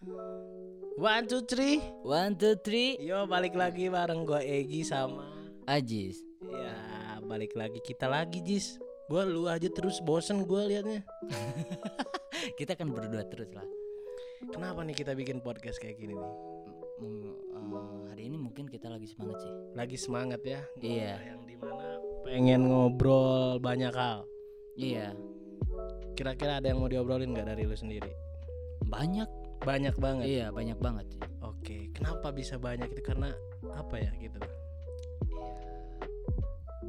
One two three. One two three Yo balik lagi bareng gue Egi sama Ajis ya balik lagi kita lagi Jis. Gue lu aja terus bosen gue liatnya. Kita kan berdua terus lah Kenapa nih kita bikin podcast kayak gini nih? Eh, Hari ini mungkin kita lagi semangat sih Lagi semangat ya. Iya. Yang di mana pengen ngobrol banyak hal. Iya Kira-kira ada yang mau diobrolin nggak dari lu sendiri? Banyak Banyak banget. Iya banyak banget sih Oke, kenapa bisa banyak itu karena apa ya gitu? Iya.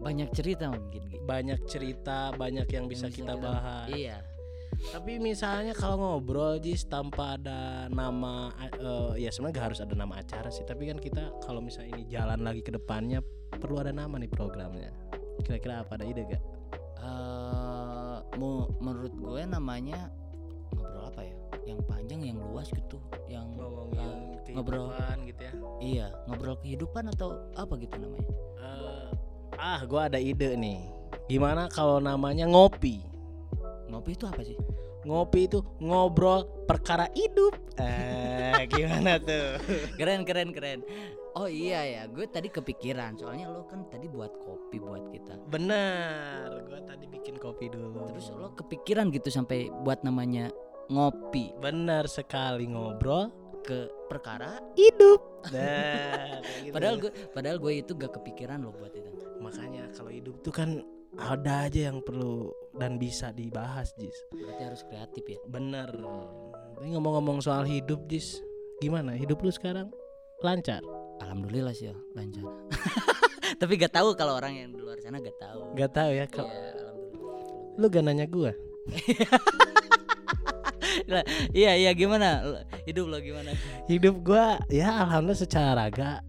Banyak cerita mungkin Gi. Banyak cerita, banyak yang bisa Yang kita bahas. Iya Tapi misalnya kalau ngobrol Jis tanpa ada nama eh, ya sebenarnya gak harus ada nama acara sih, tapi kan kita kalau misalnya ini jalan lagi ke depannya perlu ada nama nih programnya. Kira-kira apa ada ide gak? Eh, mu- Menurut gue namanya ya Yang panjang yang luas gitu Yang Ngomongin ngobrol. kehidupan gitu ya. Iya Ngobrol kehidupan atau apa gitu namanya Eh, ah, gua ada ide nih. Gimana kalau namanya ngopi? Ngopi itu apa sih Ngopi itu ngobrol perkara hidup. Eh, gimana tuh? keren keren keren oh iya ya gue tadi kepikiran soalnya lo kan tadi buat kopi buat kita Bener, gua tadi bikin kopi dulu. terus lo kepikiran gitu sampai buat namanya ngopi bener sekali ngobrol ke perkara hidup. Nah, gitu. padahal gue padahal gue itu gak kepikiran lo buat itu makanya kalau hidup tuh kan ada aja yang perlu dan bisa dibahas, Jis. berarti harus kreatif ya Bener. Tapi ngomong-ngomong soal hidup, Jis, gimana? Hidup lu sekarang lancar? alhamdulillah sih ya lancar tapi gak tahu kalau orang yang di luar sana gak tahu Gak tahu ya, kalau alhamdulillah lu gak nanya gua. Lah, iya iya gimana? Hidup lo gimana? Hidup gua ya alhamdulillah secara raga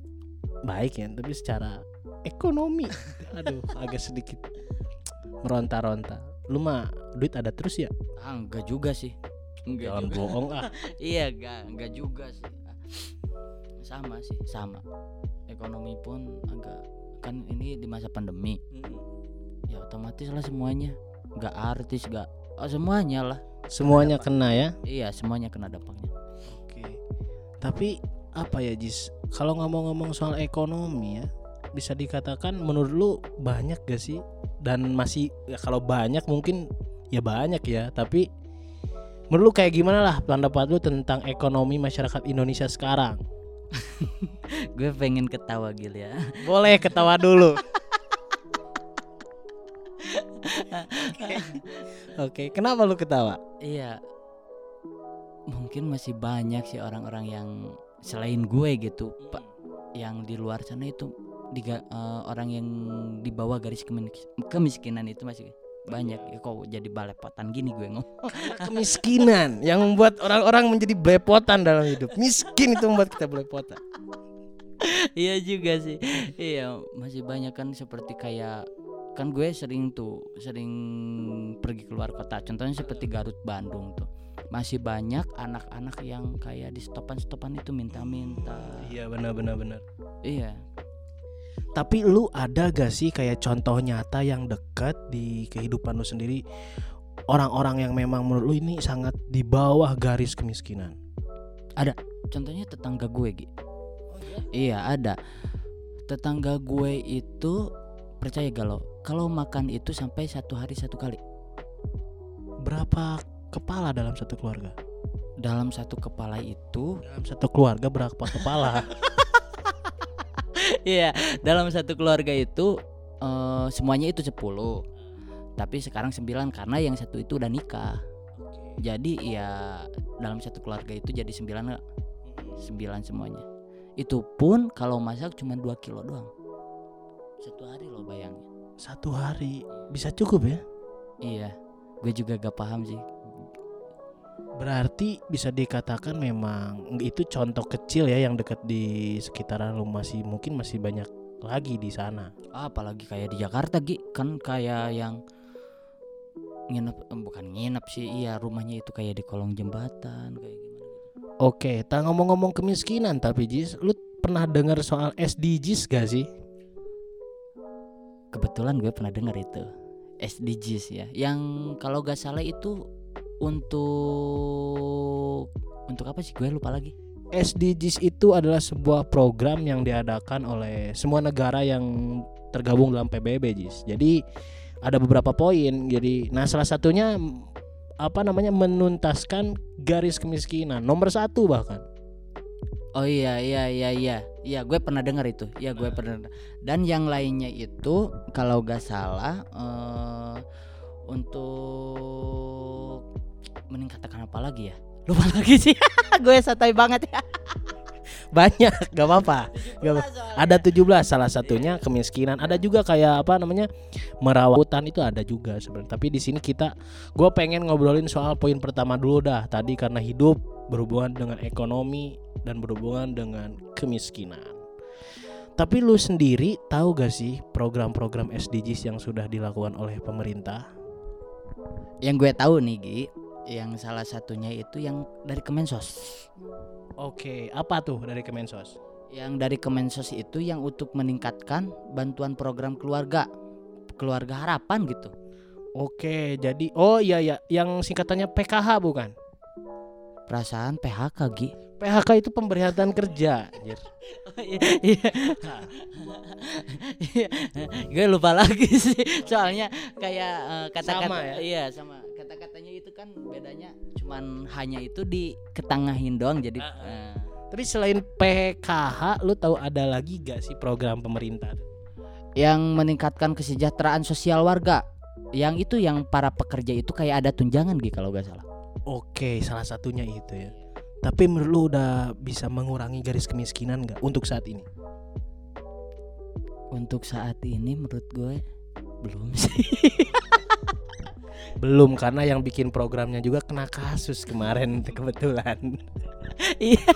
baik ya, tapi secara ekonomi. Aduh agak sedikit meronta-ronta. Lu mah duit ada terus ya? ah enggak juga sih. Enggak Jangan juga. bohong ah. iya enggak enggak juga sih. Sama sih sama. Ekonomi pun agak kan ini di masa pandemi. Ya otomatis lah semuanya. Enggak artis enggak oh, semuanya lah Semuanya kena ya. iya semuanya kena dampaknya Oke. Tapi apa ya Jis? Kalau ngomong-ngomong soal ekonomi ya, bisa dikatakan menurut lu banyak gak sih? Dan masih ya kalau banyak mungkin ya banyak ya, tapi menurut lu kayak gimana lah pendapat lu tentang ekonomi masyarakat Indonesia sekarang? gue pengen ketawa gil ya Boleh ketawa dulu. Oke, kenapa lu ketawa? iya mungkin masih banyak sih orang-orang yang selain gue gitu pak yang di luar sana itu diga- eh, orang yang di bawah garis kemis- kemiskinan itu masih banyak ya kok jadi balepotan gini gue ngomong Kemiskinan yang membuat orang-orang menjadi belepotan dalam hidup. Miskin itu membuat kita belepotan. iya juga sih iya masih banyak kan seperti kayak kan gue sering tuh sering pergi keluar kota. Contohnya seperti Garut Bandung tuh. Masih banyak anak-anak yang kayak di stopan-stopan itu minta-minta. Iya benar benar iya. Tapi lu ada gak sih kayak contoh nyata yang dekat di kehidupan lu sendiri? Orang-orang yang memang menurut lu ini sangat di bawah garis kemiskinan? contohnya tetangga gue Gi. iya ada. Tetangga gue itu percaya gak lo kalau makan itu sampai satu hari satu kali Berapa kepala dalam satu keluarga? dalam satu kepala itu Dalam satu keluarga berapa kepala? Iya, dalam satu keluarga itu eh, semuanya itu 10. Tapi sekarang 9 karena yang satu itu udah nikah. Jadi ya dalam satu keluarga itu jadi 9 nggak? 9 semuanya. Itu pun kalau masak cuma 2 kilo doang. Satu hari lo bayangin. Satu hari bisa cukup ya? Iya. Gue juga gak paham sih. Berarti bisa dikatakan memang itu contoh kecil ya yang dekat di sekitaran lu masih mungkin masih banyak lagi di sana. Ah, apalagi kayak di Jakarta Gi kan kayak yang nginep eh, bukan nginep sih iya rumahnya itu kayak di kolong jembatan kayak gimana gitu. Oke, tak ngomong-ngomong kemiskinan tapi Jis, lu pernah dengar soal SDGs gak sih? Kebetulan gue pernah dengar itu SDGs ya yang kalau gak salah itu untuk Untuk apa sih gue lupa lagi? SDGs itu adalah sebuah program yang diadakan oleh semua negara yang tergabung dalam PBB, Jis. Jadi ada beberapa poin. Jadi, nah salah satunya apa namanya menuntaskan garis kemiskinan nomor satu bahkan. Oh iya iya iya iya. Iya, gue pernah dengar itu. Iya, gue pernah. Dan yang lainnya itu kalau gak salah eh untuk meningkatkan apa lagi ya? Lupa lagi sih. gue santai banget ya. Banyak, gak apa-apa. Gak apa- Ada 17 salah satunya kemiskinan. Ada juga kayak apa namanya merawat hutan itu ada juga sebenarnya. Tapi di sini kita gue pengen ngobrolin soal poin pertama dulu dah. Tadi karena hidup berhubungan dengan ekonomi dan berhubungan dengan kemiskinan. Tapi lu sendiri tahu gak sih program-program SDGs yang sudah dilakukan oleh pemerintah? Yang gue tahu nih, Gi, yang salah satunya itu yang dari Kemensos. Oke, apa tuh dari Kemensos? Yang dari Kemensos itu yang untuk meningkatkan bantuan program keluarga. Keluarga harapan gitu. Oke, jadi oh iya ya, yang singkatannya PKH bukan? Perasaan PHK, Gi. PHK itu pemberian kerja. anjir. Iya. Iya. Gue lupa lagi sih. Soalnya kayak eh, kata-kata Sama ya? iya sama kata-katanya itu kan bedanya cuman hanya itu di ketengahin doang jadi eh, Tapi selain PKH, lu tahu ada lagi gak sih program pemerintah? yang meningkatkan kesejahteraan sosial warga. Yang itu yang para pekerja itu kayak ada tunjangan gitu kalau gak salah. Oke, salah satunya itu ya. Tapi menurut lu udah bisa mengurangi garis kemiskinan nggak untuk saat ini? Untuk saat ini menurut gue belum sih. Belum karena yang bikin programnya juga kena kasus kemarin kebetulan. Iya.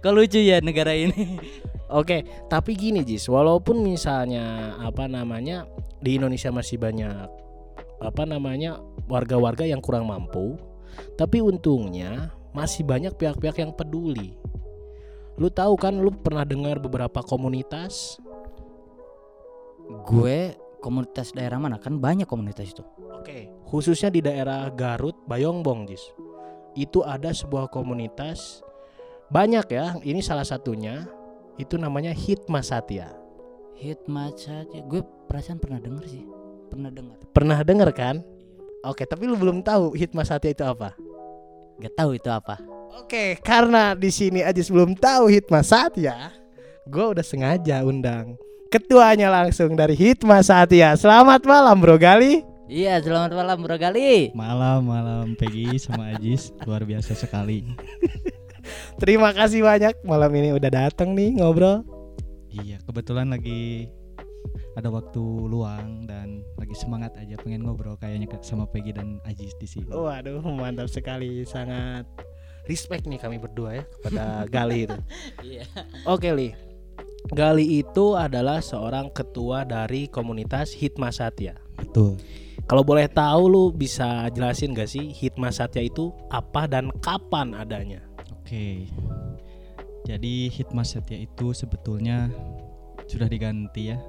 Kok lucu ya negara ini. Oke, tapi gini Jis, walaupun misalnya apa namanya di Indonesia masih banyak apa namanya warga-warga yang kurang mampu, tapi untungnya masih banyak pihak-pihak yang peduli. Lu tahu kan, lu pernah dengar beberapa komunitas? gue komunitas daerah mana kan banyak komunitas itu. Oke, khususnya di daerah Garut, Bayongbong, Jis. Itu ada sebuah komunitas banyak ya. Ini salah satunya itu namanya Hitma Satya. Hikmat saja. Gue perasaan pernah denger sih. Pernah dengar. Pernah denger kan? Oke, tapi lu belum tahu Hitma Satya itu apa? Gak tahu itu apa. Oke, karena di sini Ajis belum tahu Hitma Satya, gue udah sengaja undang ketuanya langsung dari Hitma Satya. Selamat malam, Bro Gali. Iya, selamat malam Bro Gali. Malam, malam Peggy sama Ajis luar biasa sekali. Terima kasih banyak malam ini udah datang nih ngobrol. Iya, kebetulan lagi ada waktu luang dan lagi semangat aja pengen ngobrol kayaknya sama Peggy dan Ajis di sini. Waduh, mantap sekali, sangat respect nih kami berdua ya kepada Gali itu. Iya. Oke, Li. Gali itu adalah seorang ketua dari komunitas Hitma Satya. Betul. Kalau boleh tahu lu bisa jelasin gak sih Hitma Satya itu apa dan kapan adanya? Oke. Jadi Hitma Satya itu sebetulnya sudah diganti ya.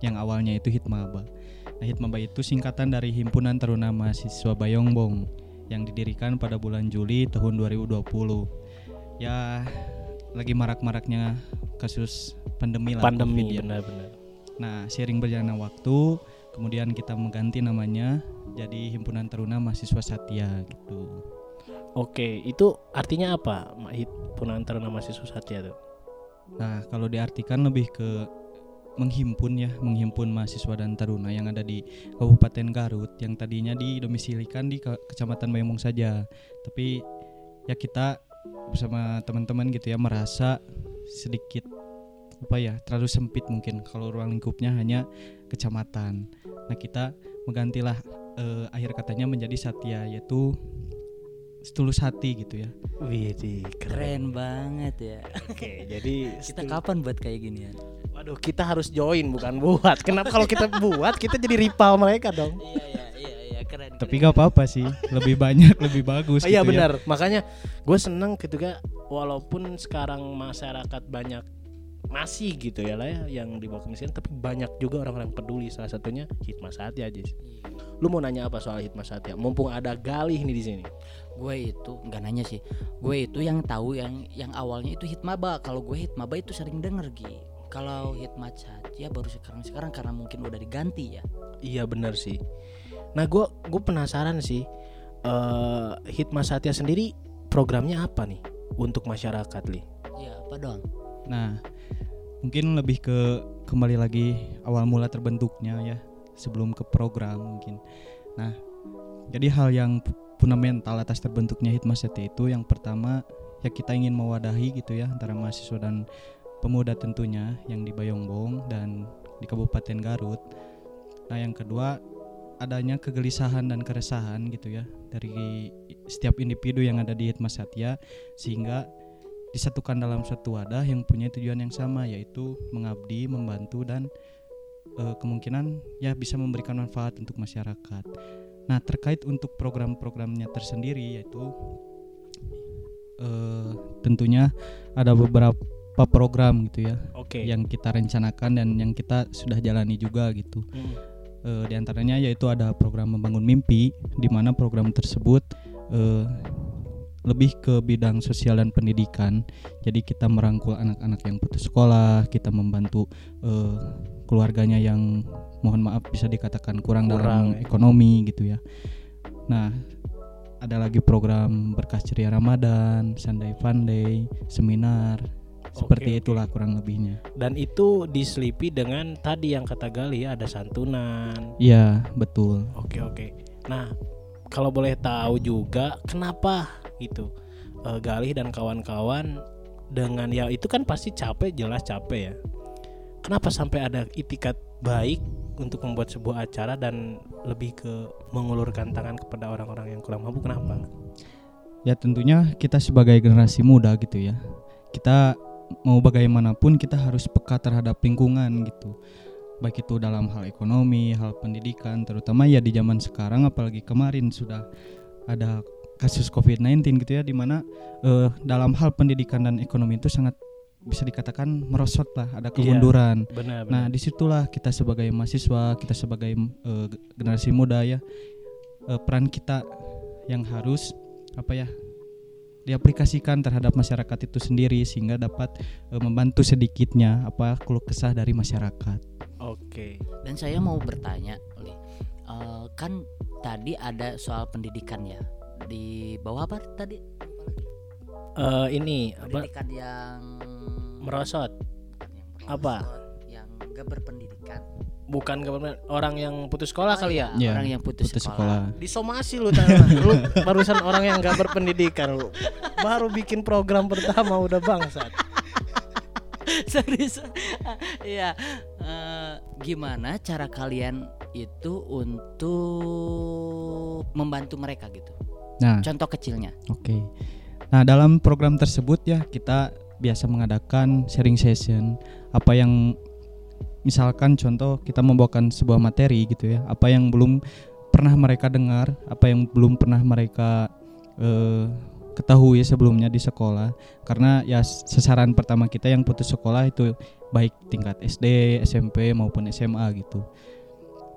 Yang awalnya itu Hitmaba. Nah, Hitmaba itu singkatan dari Himpunan Taruna Mahasiswa Bayongbong yang didirikan pada bulan Juli tahun 2020. Ya, lagi marak-maraknya kasus pandemi lah Pandemi ya. benar-benar. Nah, sering berjalannya waktu, kemudian kita mengganti namanya jadi Himpunan Taruna Mahasiswa Satya gitu. Oke, itu artinya apa? Himpunan Taruna Mahasiswa Satya tuh. Nah, kalau diartikan lebih ke menghimpun ya, menghimpun mahasiswa dan taruna yang ada di Kabupaten Garut yang tadinya didomisilikan di Ke- Kecamatan Bayambong saja. Tapi ya kita bersama teman-teman gitu ya merasa sedikit apa ya, terlalu sempit mungkin kalau ruang lingkupnya hanya kecamatan. Nah, kita menggantilah eh, akhir katanya menjadi Satya yaitu setulus hati gitu ya. Widih, Keren banget ya. Oke, jadi Kita kapan buat kayak gini ya? Waduh, kita harus join bukan buat. Kenapa kalau kita buat kita jadi rival mereka dong? Iya iya iya keren. Tapi gak apa-apa sih, lebih banyak lebih bagus Oh, iya gitu ya. benar. Makanya gue seneng ketika walaupun sekarang masyarakat banyak masih gitu ya lah ya yang di bawah kemiskinan tapi banyak juga orang-orang yang peduli salah satunya Hitma Satya Jis. Lu mau nanya apa soal Hitma Satya? Mumpung ada Galih nih di sini. gue itu nggak nanya sih gue itu yang tahu yang yang awalnya itu hitmaba kalau gue hitmaba itu sering denger Gi kalau hitmat ya baru sekarang sekarang karena mungkin udah diganti ya Iya benar sih. Nah gue gue penasaran sih. eh Hitma Satya sendiri programnya apa nih untuk masyarakat li? ya apa dong Nah, mungkin lebih ke kembali lagi awal mula terbentuknya ya sebelum ke program mungkin. Nah, jadi hal yang fundamental atas terbentuknya Hitmasete itu yang pertama ya kita ingin mewadahi gitu ya antara mahasiswa dan pemuda tentunya yang di Bayongbong dan di Kabupaten Garut. Nah, yang kedua adanya kegelisahan dan keresahan gitu ya dari setiap individu yang ada di Hitmas Satya sehingga disatukan dalam suatu wadah yang punya tujuan yang sama yaitu mengabdi, membantu dan eh, kemungkinan ya bisa memberikan manfaat untuk masyarakat. Nah, terkait untuk program-programnya tersendiri yaitu eh, tentunya ada beberapa program gitu ya Oke. yang kita rencanakan dan yang kita sudah jalani juga gitu. Hmm. Eh, di antaranya yaitu ada program membangun mimpi di mana program tersebut eh, lebih ke bidang sosial dan pendidikan. Jadi kita merangkul anak-anak yang putus sekolah, kita membantu eh, keluarganya yang mohon maaf bisa dikatakan kurang, Kurang, dalam ekonomi gitu ya. Nah, ada lagi program berkah ceria Ramadan, Sunday Fun Day, seminar. Seperti oke. itulah kurang lebihnya. Dan itu diselipi dengan tadi yang kata Gali ya ada santunan. Iya, betul. Oke oke. Nah kalau boleh tahu juga kenapa gitu eh, Galih dan kawan-kawan dengan ya itu kan pasti capek jelas capek ya. Kenapa sampai ada itikat baik untuk membuat sebuah acara dan lebih ke mengulurkan tangan kepada orang-orang yang kurang mampu kenapa? Ya tentunya kita sebagai generasi muda gitu ya. Kita mau bagaimanapun kita harus peka terhadap lingkungan gitu. Baik itu dalam hal ekonomi, hal pendidikan, terutama ya di zaman sekarang apalagi kemarin sudah ada kasus COVID-19 gitu ya di mana eh, dalam hal pendidikan dan ekonomi itu sangat bisa dikatakan merosot lah, ada kemunduran. Benar Nah, benar. di situlah kita sebagai mahasiswa, kita sebagai eh, generasi muda ya, eh, peran kita yang harus apa ya diaplikasikan terhadap masyarakat itu sendiri sehingga dapat eh, membantu sedikitnya apa keluh kesah dari masyarakat. Oke. dan saya mau bertanya Li. Eh, kan tadi ada soal pendidikan ya di bawah apa tadi Eh, ini apa? pendidikan yang Merosot. bukan yang Apa? yang gak berpendidikan Bukan government, orang yang putus sekolah Oh kali ya? Ya, orang yang putus, Putus sekolah. sekolah. disomasi lu lu barusan orang yang gak berpendidikan lu baru bikin program pertama udah bangsat serius iya Eh, gimana cara kalian itu untuk membantu mereka gitu Nah, contoh kecilnya Oke. Nah, dalam program tersebut ya kita biasa mengadakan sharing session apa yang misalkan contoh kita membawakan sebuah materi gitu ya, apa yang belum pernah mereka dengar, apa yang belum pernah mereka eh, ketahui sebelumnya di sekolah. Karena ya sasaran pertama kita yang putus sekolah itu baik tingkat SD, SMP maupun SMA gitu.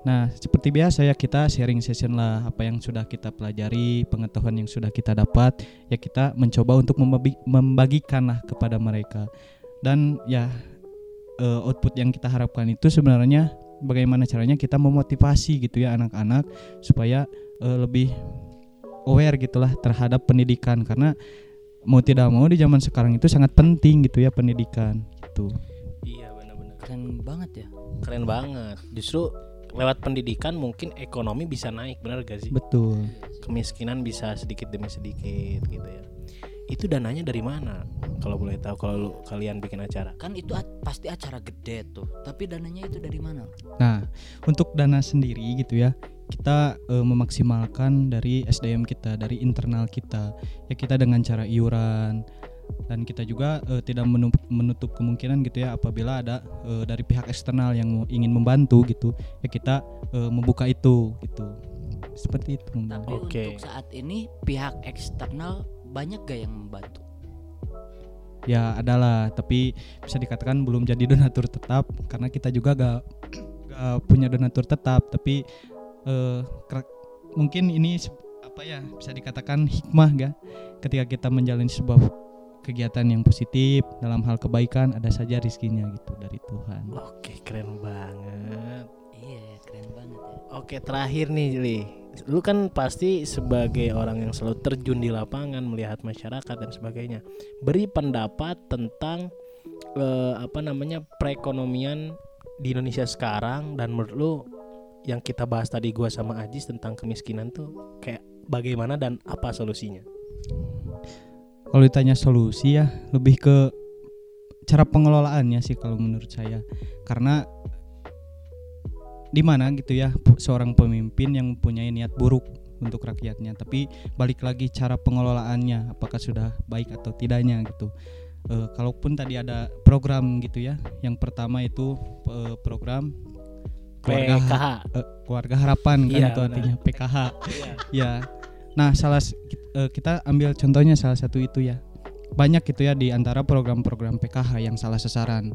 Nah, seperti biasa ya kita sharing session lah apa yang sudah kita pelajari, pengetahuan yang sudah kita dapat, ya kita mencoba untuk membagi- membagikan lah kepada mereka. Dan ya eh, output yang kita harapkan itu sebenarnya bagaimana caranya kita memotivasi gitu ya anak-anak supaya eh, lebih aware gitulah terhadap pendidikan. Karena mau tidak mau di zaman sekarang itu sangat penting gitu ya pendidikan gitu. iya benar-benar. Keren banget ya. Keren banget. Justru lewat pendidikan mungkin ekonomi bisa naik benar gak sih? Betul. kemiskinan bisa sedikit demi sedikit gitu ya itu dananya dari mana kalau boleh tahu kalau lu- kalian bikin acara kan itu a- pasti acara gede tuh tapi dananya itu dari mana Nah, untuk dana sendiri gitu ya, kita eh, memaksimalkan dari SDM kita, dari internal kita. Ya kita dengan cara iuran dan kita juga eh, tidak menutup, menutup kemungkinan gitu ya apabila ada eh, dari pihak eksternal yang mau- ingin membantu gitu, ya kita membuka itu gitu. Seperti itu. Tapi Oke. untuk saat ini pihak eksternal banyak gak yang membantu Ya adalah, tapi bisa dikatakan belum jadi donatur tetap karena kita juga gak, gak punya donatur tetap, tapi eh, mungkin ini apa ya bisa dikatakan hikmah ga ketika kita menjalani sebuah kegiatan yang positif dalam hal kebaikan ada saja rizkinya gitu dari Tuhan Oke, keren banget. Iya, keren banget ya. Oke, terakhir nih, Li. Lu kan pasti sebagai orang yang selalu terjun di lapangan melihat masyarakat dan sebagainya. Beri pendapat tentang eh, apa namanya perekonomian di Indonesia sekarang dan menurut lu yang kita bahas tadi gua sama Ajis tentang kemiskinan tuh kayak bagaimana dan apa solusinya? kalau ditanya solusi ya lebih ke cara pengelolaannya sih kalau menurut saya karena di mana gitu ya seorang pemimpin yang mempunyai niat buruk untuk rakyatnya tapi balik lagi cara pengelolaannya apakah sudah baik atau tidaknya gitu Eh, kalaupun tadi ada program gitu ya yang pertama itu eh, program keluarga PKH. eh, keluarga harapan kan Iya, itu benar. artinya PKH Iya. ya nah salah eh, kita ambil contohnya salah satu itu ya banyak gitu ya di antara program-program PKH yang salah sasaran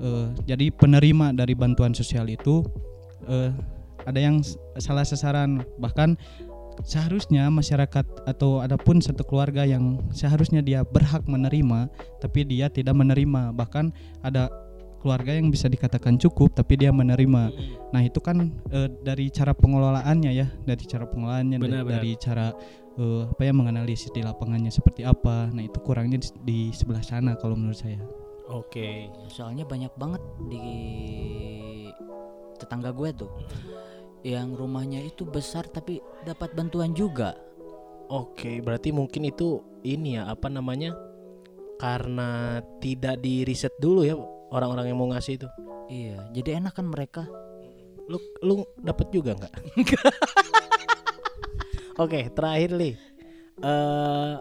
Eh, jadi penerima dari bantuan sosial itu eh, ada yang salah sasaran bahkan seharusnya masyarakat atau adapun satu keluarga yang seharusnya dia berhak menerima tapi dia tidak menerima bahkan ada keluarga yang bisa dikatakan cukup tapi dia menerima Nah itu kan eh, dari cara pengelolaannya ya, dari cara pengelolaannya, Benar, benar. dari cara eh, apa ya menganalisis di lapangannya seperti apa. Nah itu kurangnya di, di sebelah sana kalau menurut saya. Oke. Soalnya banyak banget di tetangga gue tuh yang rumahnya itu besar tapi dapat bantuan juga. Oke, berarti mungkin itu ini ya apa namanya? Karena tidak di riset dulu ya orang-orang yang mau ngasih itu. Iya, jadi enak kan mereka. Lu lu dapat juga nggak? Oke, terakhir li. Eh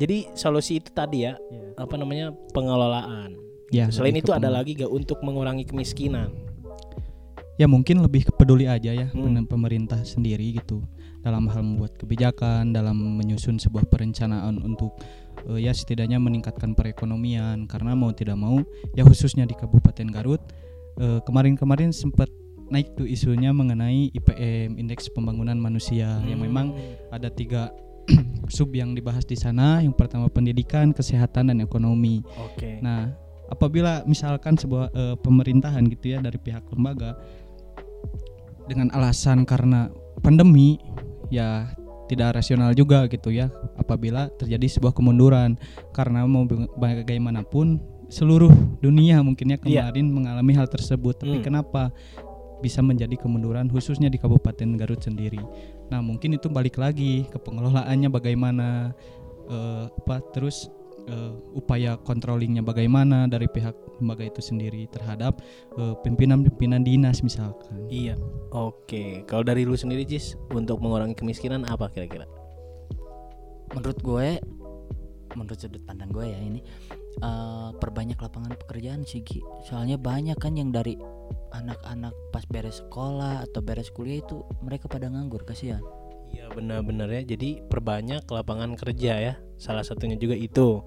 jadi solusi itu tadi ya apa namanya pengelolaan. Ya. Selain itu ke ada lagi gak untuk mengurangi kemiskinan? Ya mungkin lebih peduli aja ya Hmm. pemerintah sendiri gitu dalam hal membuat kebijakan, dalam menyusun sebuah perencanaan untuk eh, ya setidaknya meningkatkan perekonomian karena mau tidak mau ya khususnya di Kabupaten Garut eh, kemarin-kemarin sempat naik tuh isunya mengenai IPM Indeks Pembangunan Manusia yang memang ada tiga sub yang dibahas di sana. Yang pertama pendidikan, kesehatan, dan ekonomi. Oke. Nah, apabila misalkan sebuah eh, pemerintahan gitu ya dari pihak lembaga dengan alasan karena pandemi ya tidak rasional juga gitu ya apabila terjadi sebuah kemunduran karena mau bag- bagaimanapun seluruh dunia mungkinnya Iya. kemarin mengalami hal tersebut tapi Hmm. kenapa bisa menjadi kemunduran khususnya di Kabupaten Garut sendiri. Nah, mungkin itu balik lagi ke pengelolaannya bagaimana eh, apa terus eh, upaya controllingnya bagaimana dari pihak lembaga itu sendiri terhadap eh, pimpinan-pimpinan dinas misalkan. Iya. Oke. Kalau dari lu sendiri Jis untuk mengurangi kemiskinan apa kira-kira? Menurut gue, menurut sudut pandang gue ya ini eh, perbanyak lapangan pekerjaan sih Gi. Soalnya banyak kan yang dari anak-anak pas beres sekolah atau beres kuliah itu mereka pada nganggur kasihan. Iya benar-benar ya. Jadi perbanyak lapangan kerja ya. Salah satunya juga itu.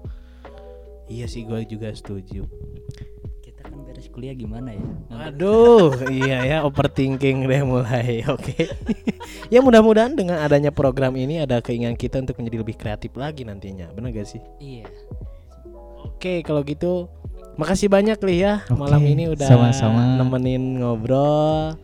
Iya sih gue juga setuju. Kita kan beres kuliah gimana ya? Aduh, iya ya overthinking deh mulai. Oke. ya mudah-mudahan dengan adanya program ini ada keinginan kita untuk menjadi lebih kreatif lagi nantinya. Benar gak sih? Iya. Oke, kalau gitu makasih banyak Li ya Oke, malam ini udah sama-sama. nemenin ngobrol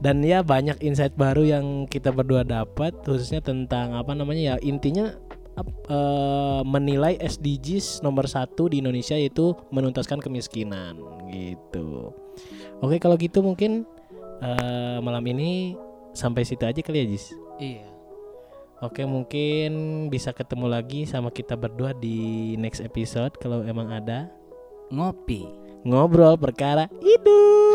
dan ya banyak insight baru yang kita berdua dapat khususnya tentang apa namanya ya intinya eh, menilai SDGs nomor satu di Indonesia yaitu menuntaskan kemiskinan gitu. Oke kalau gitu mungkin eh, malam ini sampai situ aja kali ya Jis. Iya. Oke mungkin bisa ketemu lagi sama kita berdua di next episode kalau emang ada Ngopi. ngobrol perkara hidup.